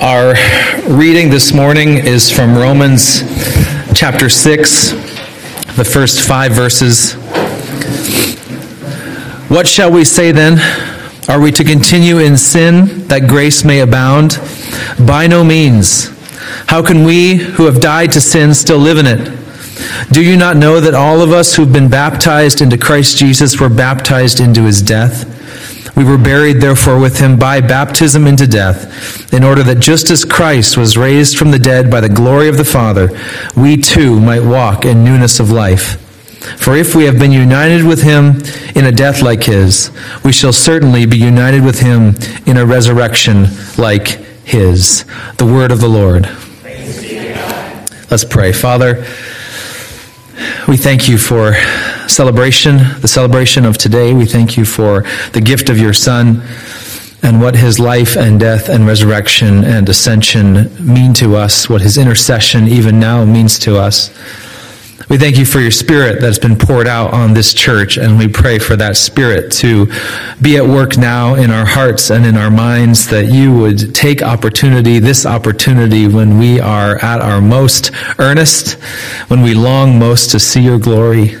Our reading this morning is from Romans chapter 6, the first five verses. What shall we say then? Are we to continue in sin that grace may abound? By no means. How can we who have died to sin still live in it? Do you not know that all of us who've been baptized into Christ Jesus were baptized into his death? We were buried, therefore, with him by baptism into death, in order that just as Christ was raised from the dead by the glory of the Father, we too might walk in newness of life. For if we have been united with him in a death like his, we shall certainly be united with him in a resurrection like his. The word of the Lord. Let's pray. Father, we thank you for celebration, the celebration of today. We thank you for the gift of your Son and what his life and death and resurrection and ascension mean to us, what his intercession even now means to us. We thank you for your spirit that's been poured out on this church, and we pray for that spirit to be at work now in our hearts and in our minds, that you would take opportunity, this opportunity when we are at our most earnest, when we long most to see your glory,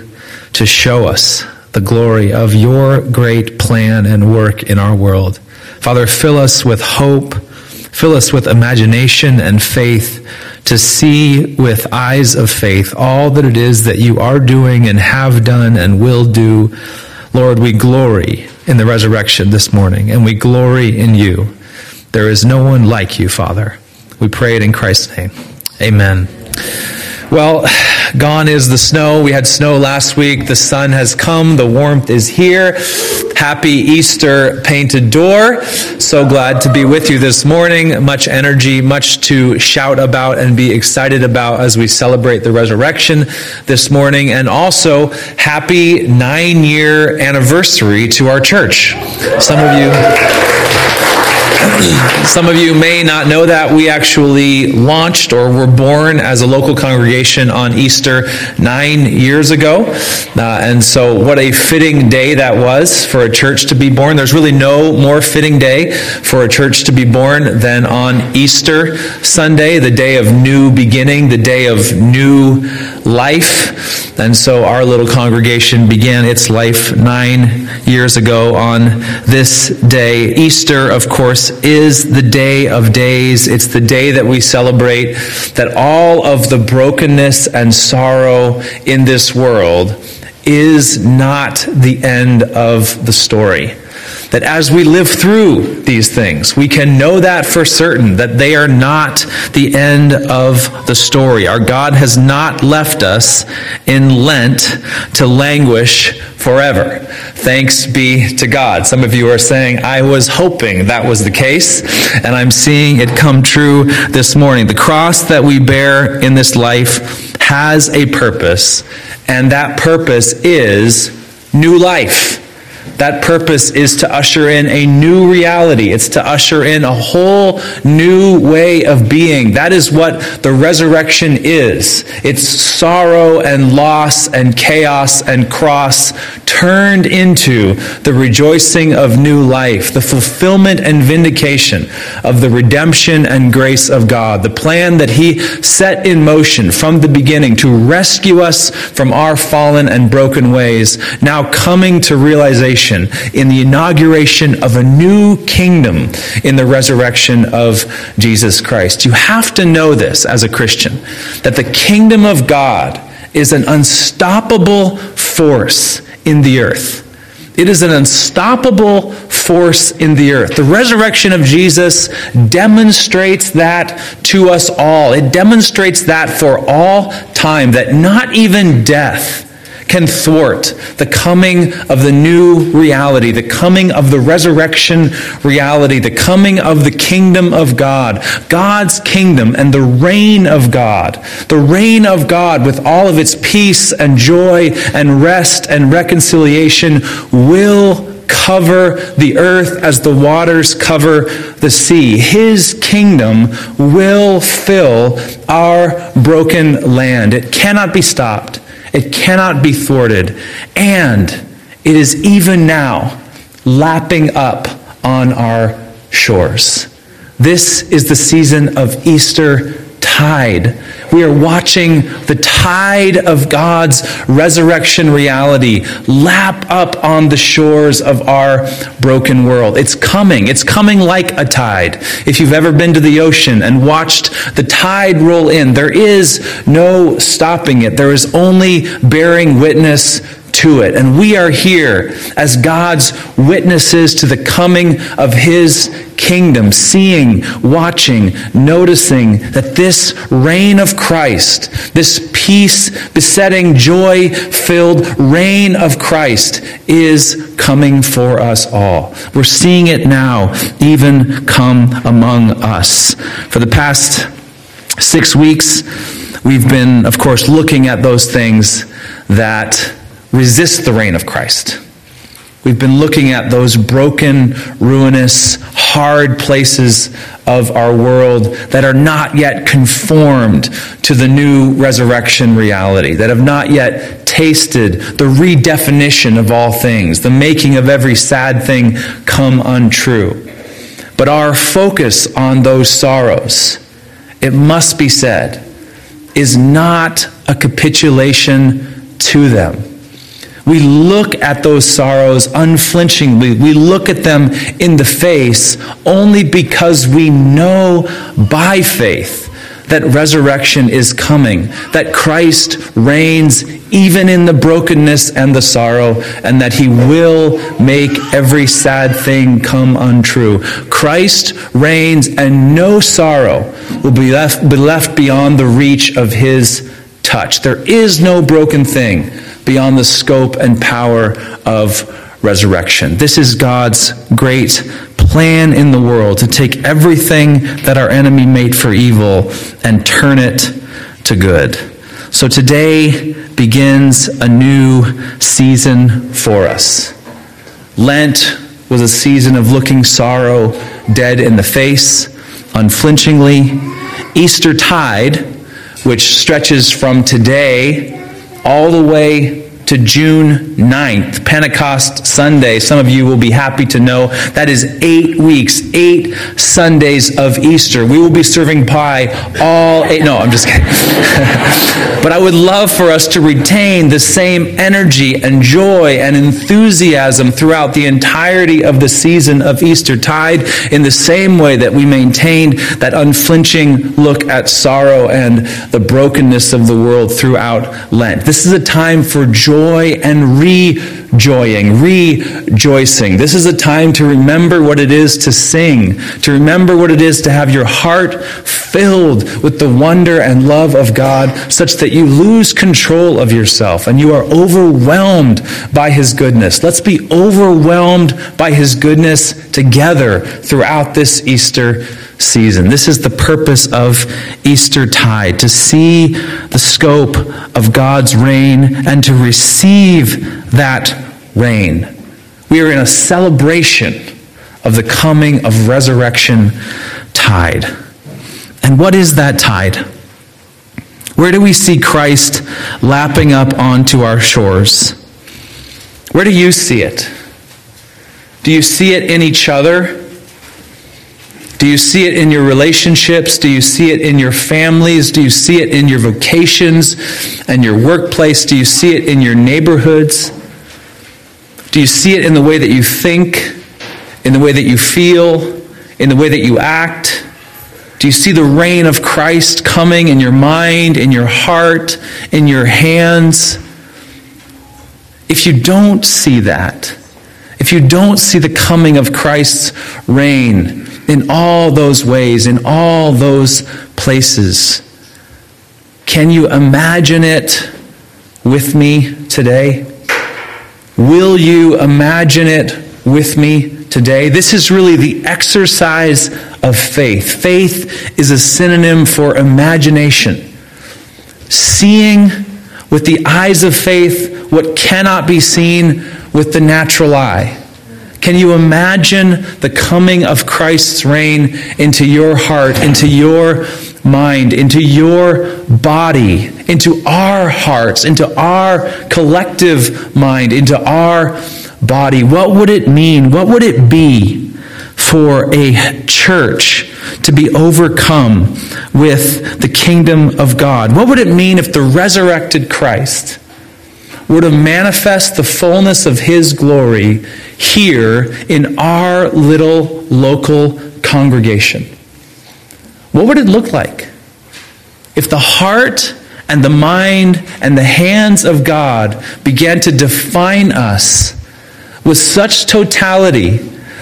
to show us the glory of your great plan and work in our world. Father, fill us with hope, fill us with imagination and faith to see with eyes of faith all that it is that you are doing and have done and will do. Lord, we glory in the resurrection this morning and we glory in you. There is no one like you, Father. We pray it in Christ's name. Amen. Well, gone is the snow. We had snow last week. The sun has come. The warmth is here. Happy Easter painted door. So glad to be with you this morning. Much energy, much to shout about and be excited about as we celebrate the resurrection this morning. And also, happy nine year anniversary to our church. Some of you. Some of you may not know that we actually launched or were born as a local congregation on Easter nine years ago. Uh, and so, what a fitting day that was for a church to be born. There's really no more fitting day for a church to be born than on Easter Sunday, the day of new beginning, the day of new life. And so, our little congregation began its life nine years ago on this day. Easter, of course, is the day of days. It's the day that we celebrate that all of the brokenness and sorrow in this world is not the end of the story. That as we live through these things, we can know that for certain, that they are not the end of the story. Our God has not left us in Lent to languish forever. Thanks be to God. Some of you are saying, I was hoping that was the case, and I'm seeing it come true this morning. The cross that we bear in this life has a purpose, and that purpose is new life. That purpose is to usher in a new reality. It's to usher in a whole new way of being. That is what the resurrection is. It's sorrow and loss and chaos and cross turned into the rejoicing of new life, the fulfillment and vindication of the redemption and grace of God, the plan that He set in motion from the beginning to rescue us from our fallen and broken ways, now coming to realization in the inauguration of a new kingdom in the resurrection of Jesus Christ. You have to know this as a Christian that the kingdom of God is an unstoppable force in the earth. It is an unstoppable force in the earth. The resurrection of Jesus demonstrates that to us all. It demonstrates that for all time, that not even death can thwart the coming of the new reality, the coming of the resurrection reality, the coming of the kingdom of God, God's kingdom and the reign of God, the reign of God with all of its peace and joy and rest and reconciliation will cover the earth as the waters cover the sea. His kingdom will fill our broken land. It cannot be stopped. It cannot be thwarted. And it is even now lapping up on our shores. This is the season of Easter tide. We are watching the tide of God's resurrection reality lap up on the shores of our broken world. It's coming. It's coming like a tide. If you've ever been to the ocean and watched the tide roll in, there is no stopping it. There is only bearing witness to it. And we are here as God's witnesses to the coming of His kingdom, seeing, watching, noticing that this reign of Christ, this peace besetting, joy filled reign of Christ is coming for us all. We're seeing it now, even come among us. For the past six weeks, we've been, of course, looking at those things that resist the reign of Christ. We've been looking at those broken, ruinous, hard places of our world that are not yet conformed to the new resurrection reality, that have not yet tasted the redefinition of all things, the making of every sad thing come untrue. But our focus on those sorrows, it must be said, is not a capitulation to them we look at those sorrows unflinchingly. We look at them in the face only because we know by faith that resurrection is coming, that Christ reigns even in the brokenness and the sorrow, and that he will make every sad thing come untrue. Christ reigns, and no sorrow will be left, be left beyond the reach of his touch. There is no broken thing beyond the scope and power of resurrection. This is God's great plan in the world to take everything that our enemy made for evil and turn it to good. So today begins a new season for us. Lent was a season of looking sorrow dead in the face, unflinchingly. Easter tide, which stretches from today all the way to June 9th, Pentecost Sunday. Some of you will be happy to know that is eight weeks, eight Sundays of Easter. We will be serving pie all eight. No, I'm just kidding. but I would love for us to retain the same energy and joy and enthusiasm throughout the entirety of the season of Easter tide in the same way that we maintained that unflinching look at sorrow and the brokenness of the world throughout Lent. This is a time for joy joy and rejoying, rejoicing. This is a time to remember what it is to sing, to remember what it is to have your heart filled with the wonder and love of God, such that you lose control of yourself and you are overwhelmed by His goodness. Let's be overwhelmed by His goodness together throughout this Easter season. This is the purpose of Easter tide to see the scope of God's reign and to receive that reign. We are in a celebration of the coming of resurrection tide. And what is that tide? Where do we see Christ lapping up onto our shores? Where do you see it? Do you see it in each other? Do you see it in your relationships? Do you see it in your families? Do you see it in your vocations and your workplace? Do you see it in your neighborhoods? Do you see it in the way that you think, in the way that you feel, in the way that you act? Do you see the reign of Christ coming in your mind, in your heart, in your hands? If you don't see that, if you don't see the coming of Christ's reign, in all those ways, in all those places. Can you imagine it with me today? Will you imagine it with me today? This is really the exercise of faith. Faith is a synonym for imagination. Seeing with the eyes of faith what cannot be seen with the natural eye. Can you imagine the coming of Christ's reign into your heart, into your mind, into your body, into our hearts, into our collective mind, into our body? What would it mean? What would it be for a church to be overcome with the kingdom of God? What would it mean if the resurrected Christ were to manifest the fullness of his glory here in our little local congregation? What would it look like if the heart and the mind and the hands of God began to define us with such totality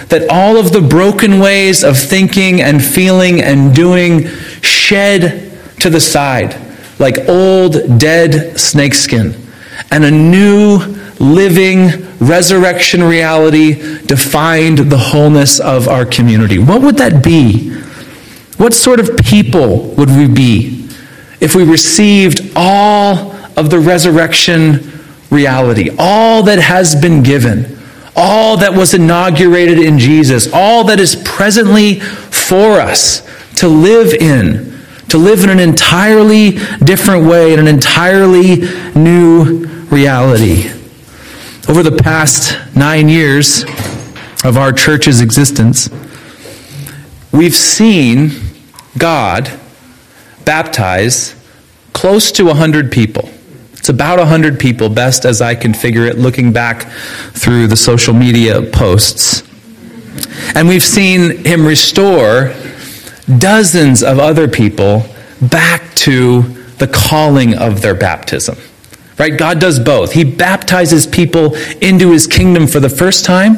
that all of the broken ways of thinking and feeling and doing shed to the side like old dead snakeskin and a new living resurrection reality defined the wholeness of our community. What would that be? What sort of people would we be if we received all of the resurrection reality all that has been given all that was inaugurated in Jesus, all that is presently for us to live in, to live in an entirely different way, in an entirely new reality. Over the past nine years of our church's existence, we've seen God baptize close to 100 people. It's about 100 people, best as I can figure it, looking back through the social media posts. And we've seen him restore dozens of other people back to the calling of their baptism. Right? God does both. He baptizes people into his kingdom for the first time,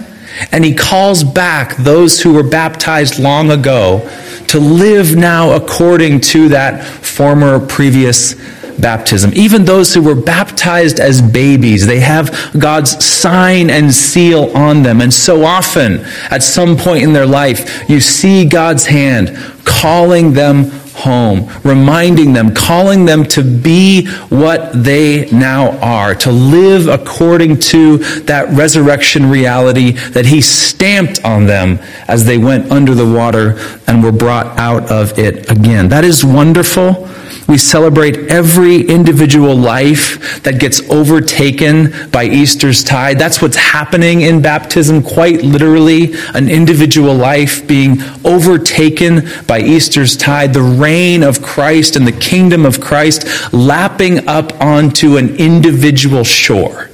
and he calls back those who were baptized long ago to live now according to that former previous baptism. Even those who were baptized as babies, they have God's sign and seal on them. And so often, at some point in their life, you see God's hand calling them home, reminding them, calling them to be what they now are, to live according to that resurrection reality that He stamped on them as they went under the water and were brought out of it again. That is wonderful. We celebrate every individual life that gets overtaken by Easter's tide. That's what's happening in baptism, quite literally, an individual life being overtaken by Easter's tide, the reign of Christ and the kingdom of Christ lapping up onto an individual shore.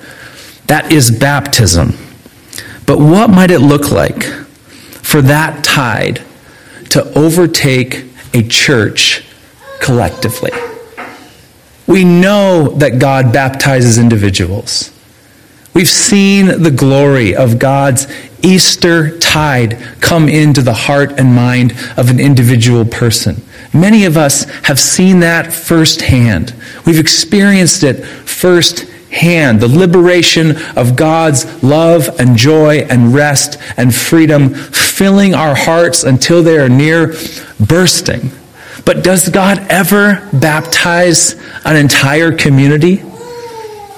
That is baptism. But what might it look like for that tide to overtake a church collectively. We know that God baptizes individuals. We've seen the glory of God's Easter tide come into the heart and mind of an individual person. Many of us have seen that firsthand. We've experienced it firsthand. The liberation of God's love and joy and rest and freedom filling our hearts until they are near bursting. But does God ever baptize an entire community?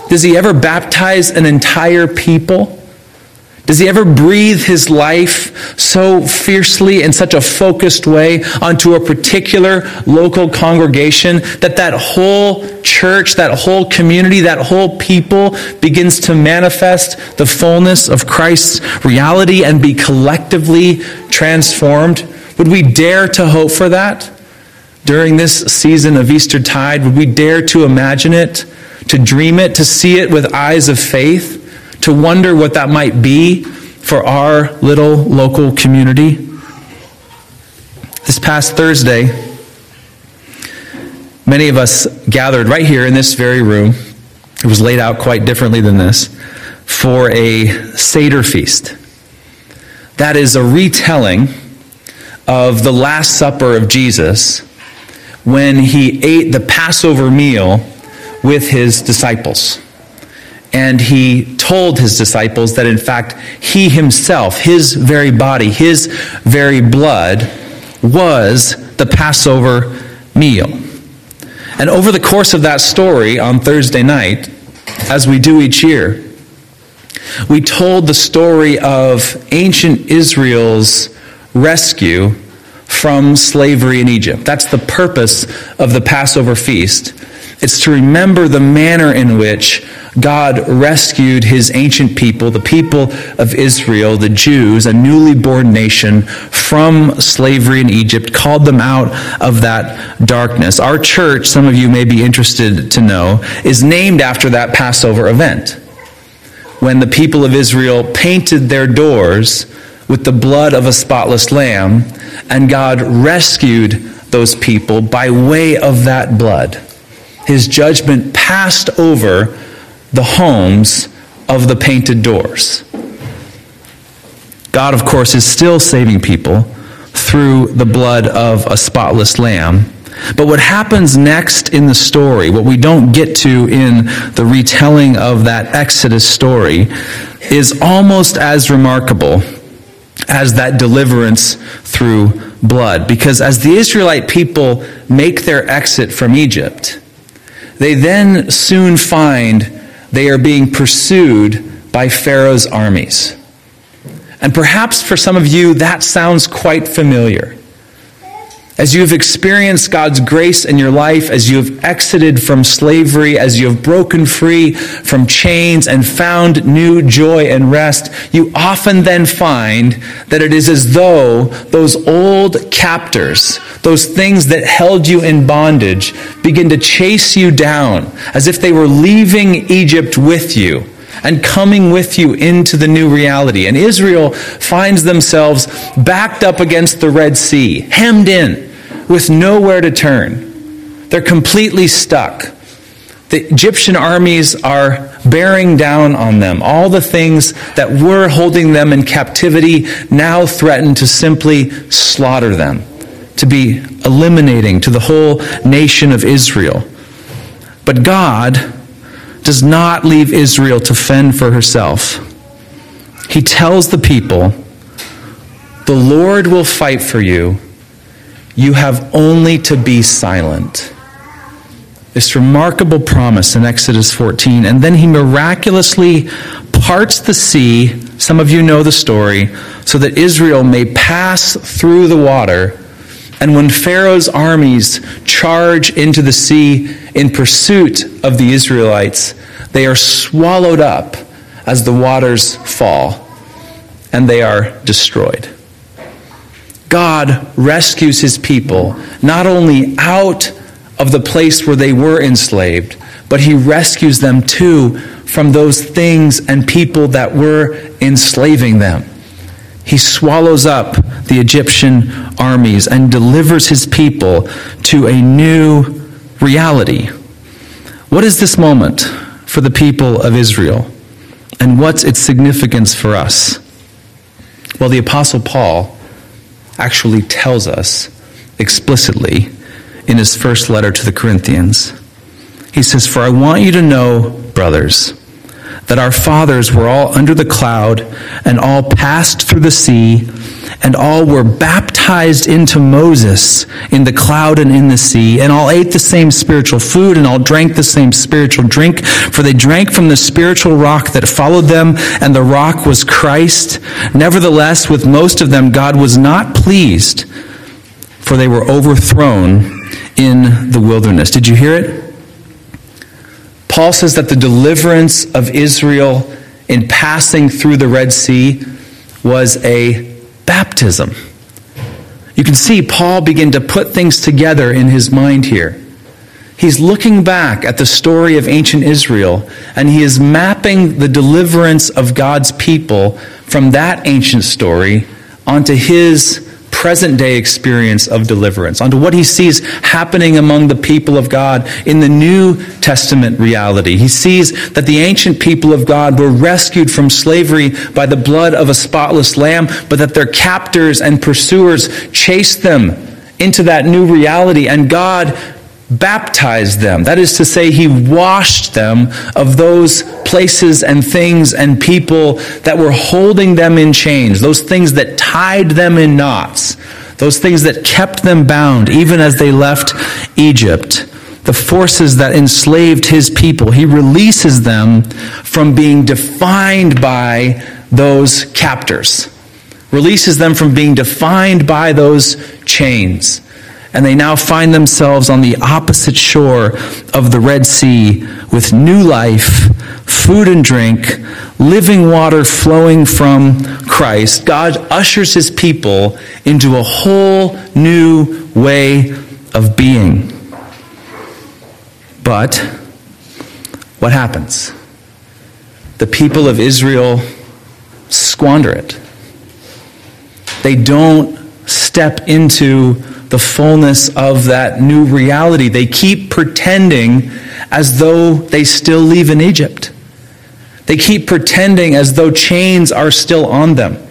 Does he ever baptize an entire people? Does he ever breathe his life so fiercely in such a focused way onto a particular local congregation that that whole church, that whole community, that whole people begins to manifest the fullness of Christ's reality and be collectively transformed? Would we dare to hope for that? During this season of Easter tide? Would we dare to imagine it, to dream it, to see it with eyes of faith, to wonder what that might be for our little local community? This past Thursday, many of us gathered right here in this very room. It was laid out quite differently than this for a Seder feast. That is a retelling of the Last Supper of Jesus when he ate the Passover meal with his disciples. And he told his disciples that, in fact, he himself, his very body, his very blood, was the Passover meal. And over the course of that story on Thursday night, as we do each year, we told the story of ancient Israel's rescue from slavery in Egypt. That's the purpose of the Passover feast. It's to remember the manner in which God rescued his ancient people, the people of Israel, the Jews, a newly born nation, from slavery in Egypt, called them out of that darkness. Our church, some of you may be interested to know, is named after that Passover event. When the people of Israel painted their doors with the blood of a spotless lamb, and God rescued those people by way of that blood his judgment passed over the homes of the painted doors. God, of course, is still saving people through the blood of a spotless lamb. But what happens next in the story, what we don't get to in the retelling of that Exodus story, is almost as remarkable as that deliverance through blood. Because as the Israelite people make their exit from Egypt, they then soon find they are being pursued by Pharaoh's armies. And perhaps for some of you, that sounds quite familiar. As you have experienced God's grace in your life, as you have exited from slavery, as you have broken free from chains and found new joy and rest, you often then find that it is as though those old captors, those things that held you in bondage, begin to chase you down as if they were leaving Egypt with you and coming with you into the new reality. And Israel finds themselves backed up against the Red Sea, hemmed in with nowhere to turn. They're completely stuck. The Egyptian armies are bearing down on them. All the things that were holding them in captivity now threaten to simply slaughter them, to be eliminating to the whole nation of Israel. But God does not leave Israel to fend for herself. He tells the people, The Lord will fight for you you have only to be silent. This remarkable promise in Exodus 14. And then he miraculously parts the sea. Some of you know the story. So that Israel may pass through the water. And when Pharaoh's armies charge into the sea in pursuit of the Israelites, they are swallowed up as the waters fall and they are destroyed. God rescues his people not only out of the place where they were enslaved, but he rescues them too from those things and people that were enslaving them. He swallows up the Egyptian armies and delivers his people to a new reality. What is this moment for the people of Israel? And what's its significance for us? Well, the Apostle Paul actually tells us explicitly in his first letter to the Corinthians. He says, For I want you to know, brothers, that our fathers were all under the cloud and all passed through the sea and all were baptized into Moses in the cloud and in the sea, and all ate the same spiritual food, and all drank the same spiritual drink, for they drank from the spiritual rock that followed them, and the rock was Christ. Nevertheless, with most of them, God was not pleased, for they were overthrown in the wilderness. Did you hear it? Paul says that the deliverance of Israel in passing through the Red Sea was a baptism. You can see Paul begin to put things together in his mind here. He's looking back at the story of ancient Israel and he is mapping the deliverance of God's people from that ancient story onto his present day experience of deliverance, onto what he sees happening among the people of God in the New Testament reality. He sees that the ancient people of God were rescued from slavery by the blood of a spotless lamb, but that their captors and pursuers chased them into that new reality, and God baptized them. That is to say, he washed them of those places and things and people that were holding them in chains, those things that tied them in knots, those things that kept them bound, even as they left Egypt. The forces that enslaved his people, he releases them from being defined by those captors, releases them from being defined by those chains and they now find themselves on the opposite shore of the Red Sea with new life, food and drink, living water flowing from Christ. God ushers his people into a whole new way of being. But what happens? The people of Israel squander it. They don't step into the fullness of that new reality. They keep pretending as though they still live in Egypt. They keep pretending as though chains are still on them.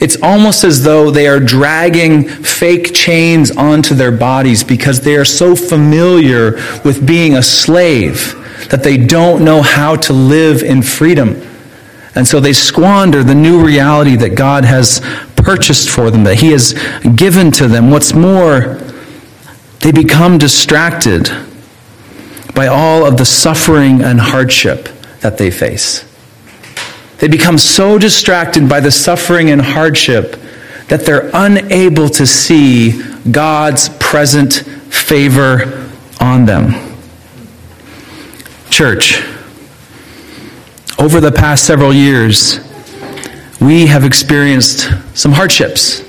It's almost as though they are dragging fake chains onto their bodies because they are so familiar with being a slave that they don't know how to live in freedom. And so they squander the new reality that God has purchased for them, that He has given to them. What's more, they become distracted by all of the suffering and hardship that they face. They become so distracted by the suffering and hardship that they're unable to see God's present favor on them. Church, over the past several years, we have experienced some hardships.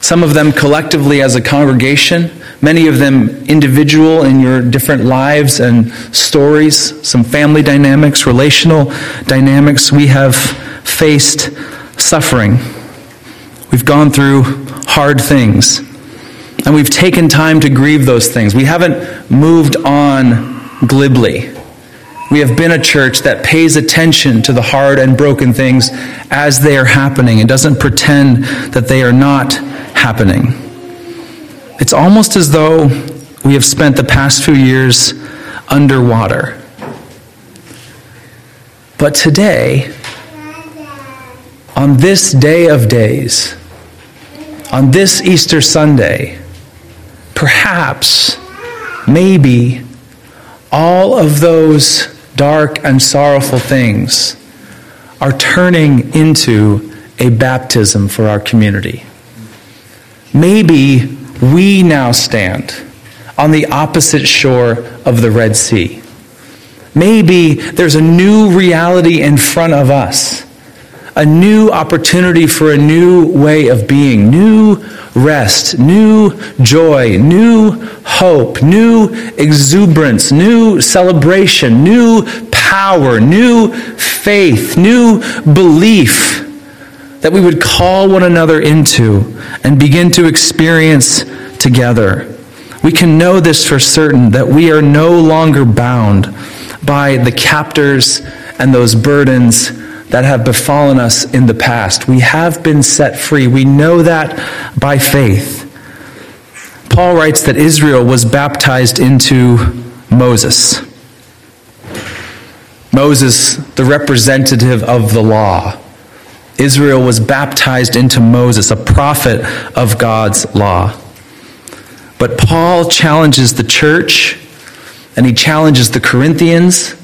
Some of them collectively as a congregation, many of them individual in your different lives and stories, some family dynamics, relational dynamics. We have faced suffering. We've gone through hard things. And we've taken time to grieve those things. We haven't moved on glibly. We have been a church that pays attention to the hard and broken things as they are happening and doesn't pretend that they are not happening. It's almost as though we have spent the past few years underwater. But today, on this day of days, on this Easter Sunday, perhaps, maybe, all of those dark and sorrowful things are turning into a baptism for our community. Maybe we now stand on the opposite shore of the Red Sea. Maybe there's a new reality in front of us, a new opportunity for a new way of being, new rest, new joy, new hope, new exuberance, new celebration, new power, new faith, new belief that we would call one another into and begin to experience together. We can know this for certain that we are no longer bound by the captors and those burdens that have befallen us in the past. We have been set free. We know that by faith. Paul writes that Israel was baptized into Moses. Moses, the representative of the law. Israel was baptized into Moses, a prophet of God's law. But Paul challenges the church, and he challenges the Corinthians,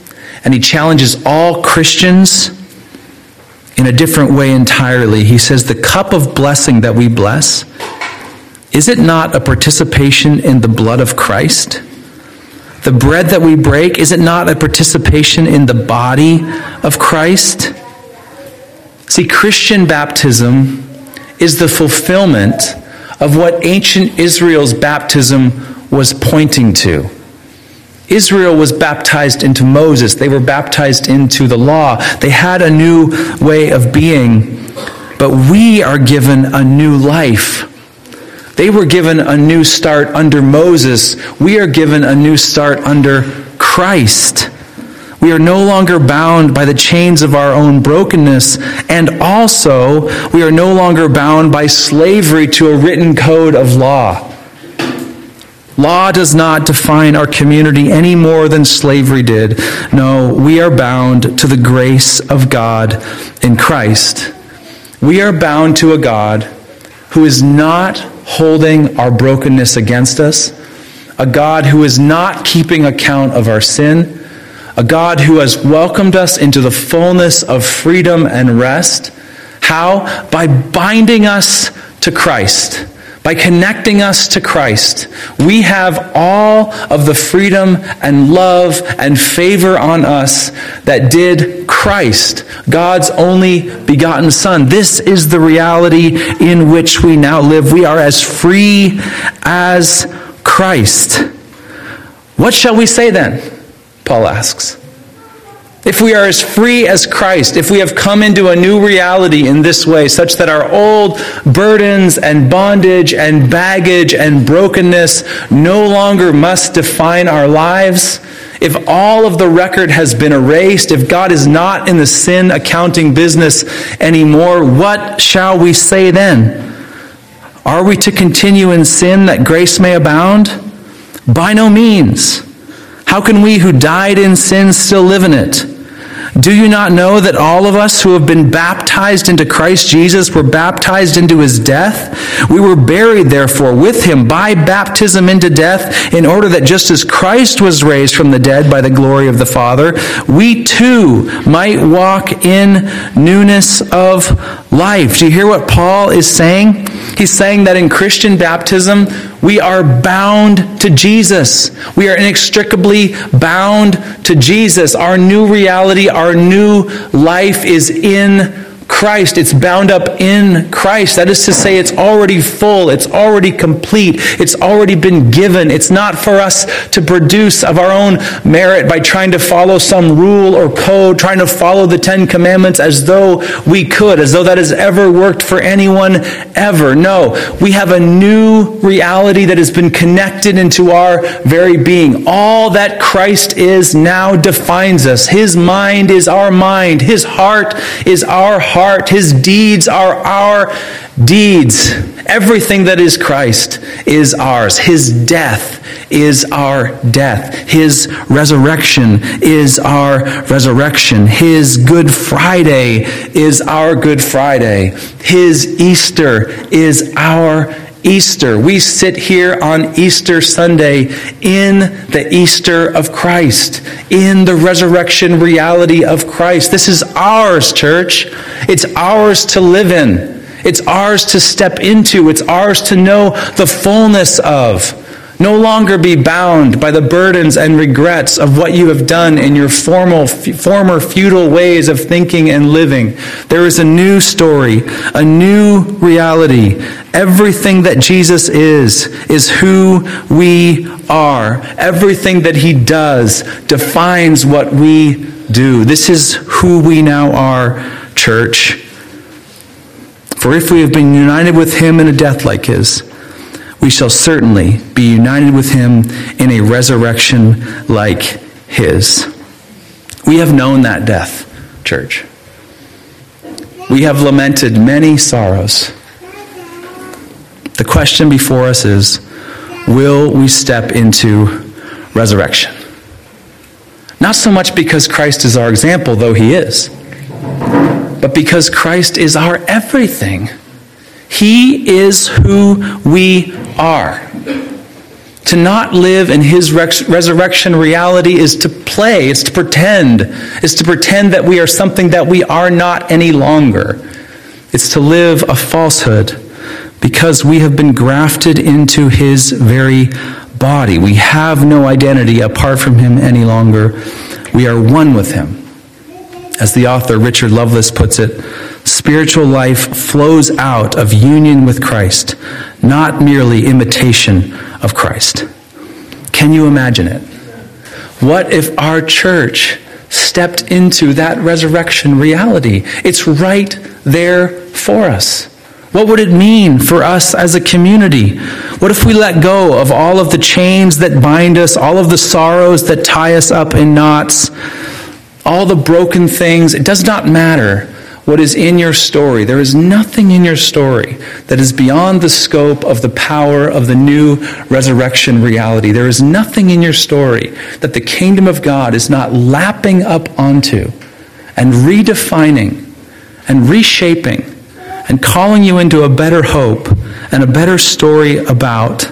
and he challenges all Christians in a different way entirely. He says, The cup of blessing that we bless, is it not a participation in the blood of Christ? The bread that we break, is it not a participation in the body of Christ? See, Christian baptism is the fulfillment of what ancient Israel's baptism was pointing to. Israel was baptized into Moses. They were baptized into the law. They had a new way of being. But we are given a new life. They were given a new start under Moses. We are given a new start under Christ. We are no longer bound by the chains of our own brokenness, and also we are no longer bound by slavery to a written code of law. Law does not define our community any more than slavery did. No, we are bound to the grace of God in Christ. We are bound to a God who is not holding our brokenness against us, a God who is not keeping account of our sin, a God who has welcomed us into the fullness of freedom and rest. How? By binding us to Christ By connecting us to Christ, we have all of the freedom and love and favor on us that did Christ, God's only begotten Son. This is the reality in which we now live. We are as free as Christ. What shall we say then? Paul asks. If we are as free as Christ, if we have come into a new reality in this way, such that our old burdens and bondage and baggage and brokenness no longer must define our lives, if all of the record has been erased, if God is not in the sin accounting business anymore, what shall we say then? Are we to continue in sin that grace may abound? By no means. How can we who died in sin still live in it? Do you not know that all of us who have been baptized into Christ Jesus were baptized into his death? We were buried, therefore, with him by baptism into death, in order that just as Christ was raised from the dead by the glory of the Father, we too might walk in newness of life. Do you hear what Paul is saying? He's saying that in Christian baptism, we are bound to Jesus. We are inextricably bound to Jesus. Our new reality, our new life is in Christ. It's bound up in Christ. That is to say, it's already full. It's already complete. It's already been given. It's not for us to produce of our own merit by trying to follow some rule or code, trying to follow the Ten Commandments as though we could, as though that has ever worked for anyone ever. No, we have a new reality that has been connected into our very being. All that Christ is now defines us. His mind is our mind. His heart is our heart heart. His deeds are our deeds. Everything that is Christ is ours. His death is our death. His resurrection is our resurrection. His Good Friday is our Good Friday. His Easter is our Easter. We sit here on Easter Sunday in the Easter of Christ, in the resurrection reality of Christ. This is ours, church. It's ours to live in. It's ours to step into. It's ours to know the fullness of. No longer be bound by the burdens and regrets of what you have done in your formal, former feudal ways of thinking and living. There is a new story, a new reality. Everything that Jesus is, is who we are. Everything that he does defines what we do. This is who we now are, church. For if we have been united with him in a death like his, we shall certainly be united with him in a resurrection like his. We have known that death, church. We have lamented many sorrows. The question before us is will we step into resurrection? Not so much because Christ is our example, though he is, but because Christ is our everything. He is who we are. To not live in his resurrection reality is to play, it's to pretend, it's to pretend that we are something that we are not any longer. It's to live a falsehood because we have been grafted into his very body. We have no identity apart from him any longer. We are one with him. As the author Richard Lovelace puts it, spiritual life flows out of union with Christ, not merely imitation of Christ. Can you imagine it? What if our church stepped into that resurrection reality? It's right there for us. What would it mean for us as a community? What if we let go of all of the chains that bind us, all of the sorrows that tie us up in knots, all the broken things? It does not matter what is in your story. There is nothing in your story that is beyond the scope of the power of the new resurrection reality. There is nothing in your story that the kingdom of God is not lapping up onto and redefining and reshaping and calling you into a better hope and a better story about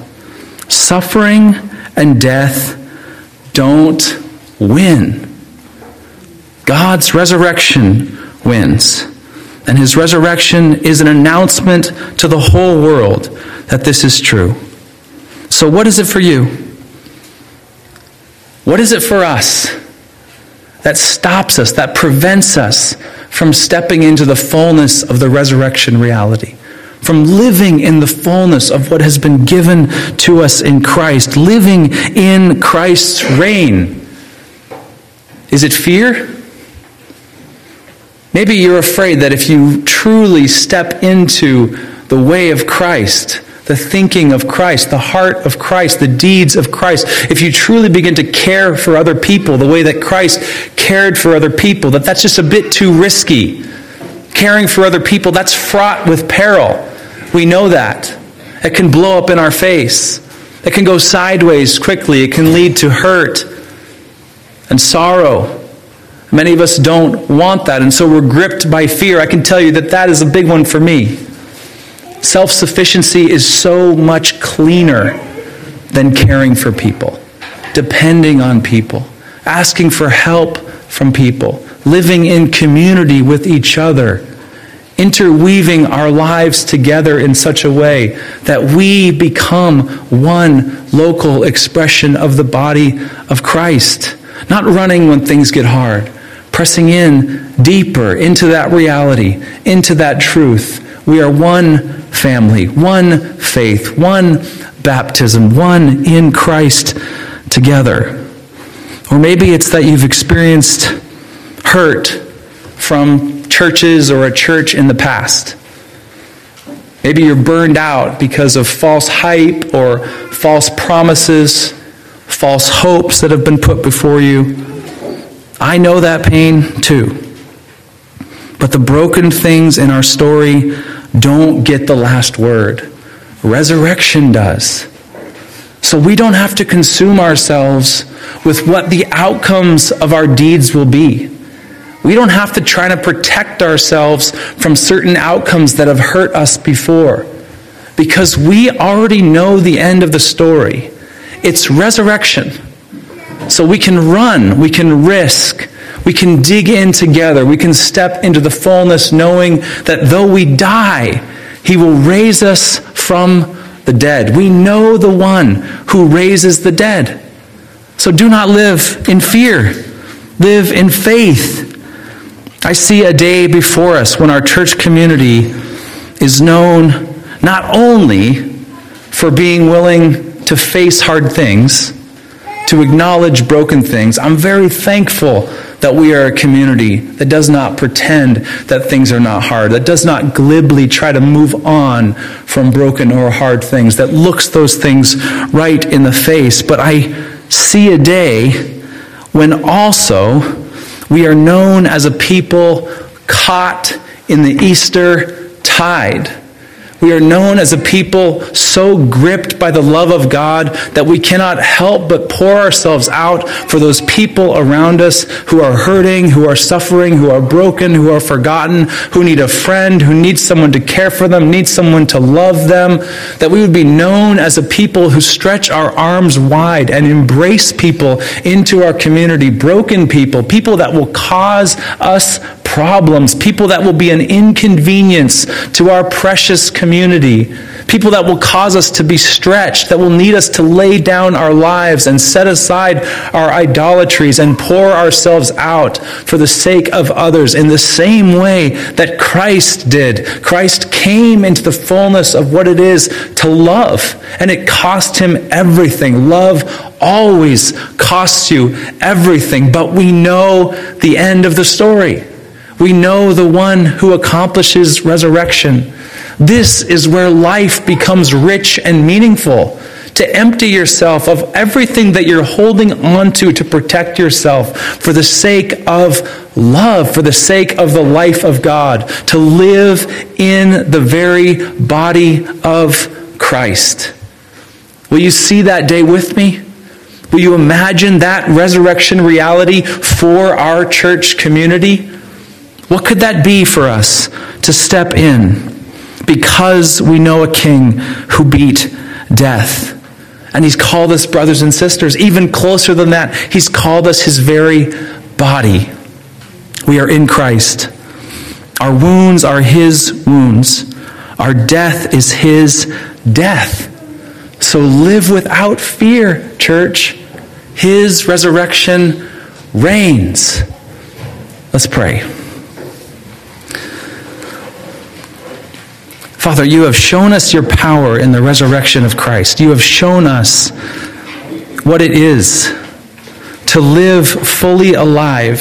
suffering and death don't win. God's resurrection wins. And his resurrection is an announcement to the whole world that this is true. So, what is it for you? What is it for us that stops us, that prevents us from stepping into the fullness of the resurrection reality? From living in the fullness of what has been given to us in Christ, living in Christ's reign. Is it fear? Maybe you're afraid that if you truly step into the way of Christ, the thinking of Christ, the heart of Christ, the deeds of Christ, if you truly begin to care for other people the way that Christ cared for other people, that that's just a bit too risky. Caring for other people, that's fraught with peril. We know that. It can blow up in our face. It can go sideways quickly. It can lead to hurt and sorrow. Many of us don't want that, and so we're gripped by fear. I can tell you that that is a big one for me. Self sufficiency is so much cleaner than caring for people, depending on people, asking for help from people, living in community with each other, interweaving our lives together in such a way that we become one local expression of the body of Christ. Not running when things get hard, pressing in deeper into that reality, into that truth. We are one family, one faith, one baptism, one in Christ together. Or maybe it's that you've experienced hurt from churches or a church in the past. Maybe you're burned out because of false hype or false promises, false hopes that have been put before you. I know that pain too. But the broken things in our story don't get the last word. Resurrection does. So we don't have to consume ourselves with what the outcomes of our deeds will be. We don't have to try to protect ourselves from certain outcomes that have hurt us before. Because we already know the end of the story. It's resurrection. So we can run, we can risk, we can dig in together, we can step into the fullness knowing that though we die, He will raise us from the dead. We know the one who raises the dead. So do not live in fear, live in faith. I see a day before us when our church community is known not only for being willing to face hard things, to acknowledge broken things. I'm very thankful that we are a community that does not pretend that things are not hard, that does not glibly try to move on from broken or hard things, that looks those things right in the face. But I see a day when also we are known as a people caught in the Easter tide we are known as a people so gripped by the love of God that we cannot help but pour ourselves out for those people around us who are hurting, who are suffering, who are broken, who are forgotten, who need a friend, who need someone to care for them, need someone to love them. That we would be known as a people who stretch our arms wide and embrace people into our community, broken people, people that will cause us problems, people that will be an inconvenience to our precious community, people that will cause us to be stretched, that will need us to lay down our lives and set aside our idolatries and pour ourselves out for the sake of others in the same way that Christ did. Christ came into the fullness of what it is to love, and it cost him everything. Love always costs you everything, but we know the end of the story. We know the one who accomplishes resurrection. This is where life becomes rich and meaningful. To empty yourself of everything that you're holding onto to protect yourself for the sake of love, for the sake of the life of God, to live in the very body of Christ. Will you see that day with me? Will you imagine that resurrection reality for our church community? What could that be for us to step in because we know a king who beat death? And he's called us brothers and sisters. Even closer than that, he's called us his very body. We are in Christ. Our wounds are his wounds. Our death is his death. So live without fear, church. His resurrection reigns. Let's pray. Father, you have shown us your power in the resurrection of Christ. You have shown us what it is to live fully alive,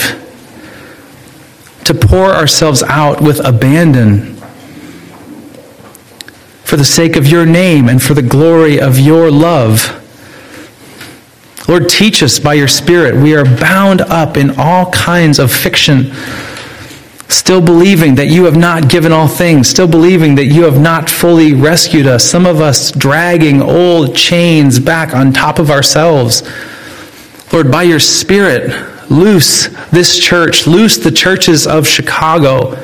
to pour ourselves out with abandon for the sake of your name and for the glory of your love. Lord, teach us by your Spirit. We are bound up in all kinds of fiction, still believing that you have not given all things, still believing that you have not fully rescued us, some of us dragging old chains back on top of ourselves. Lord, by your Spirit, loose this church, loose the churches of Chicago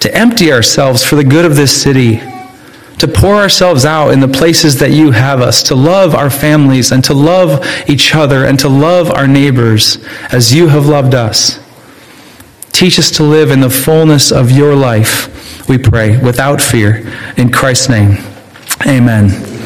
to empty ourselves for the good of this city to pour ourselves out in the places that you have us, to love our families and to love each other and to love our neighbors as you have loved us. Teach us to live in the fullness of your life, we pray, without fear. In Christ's name, amen.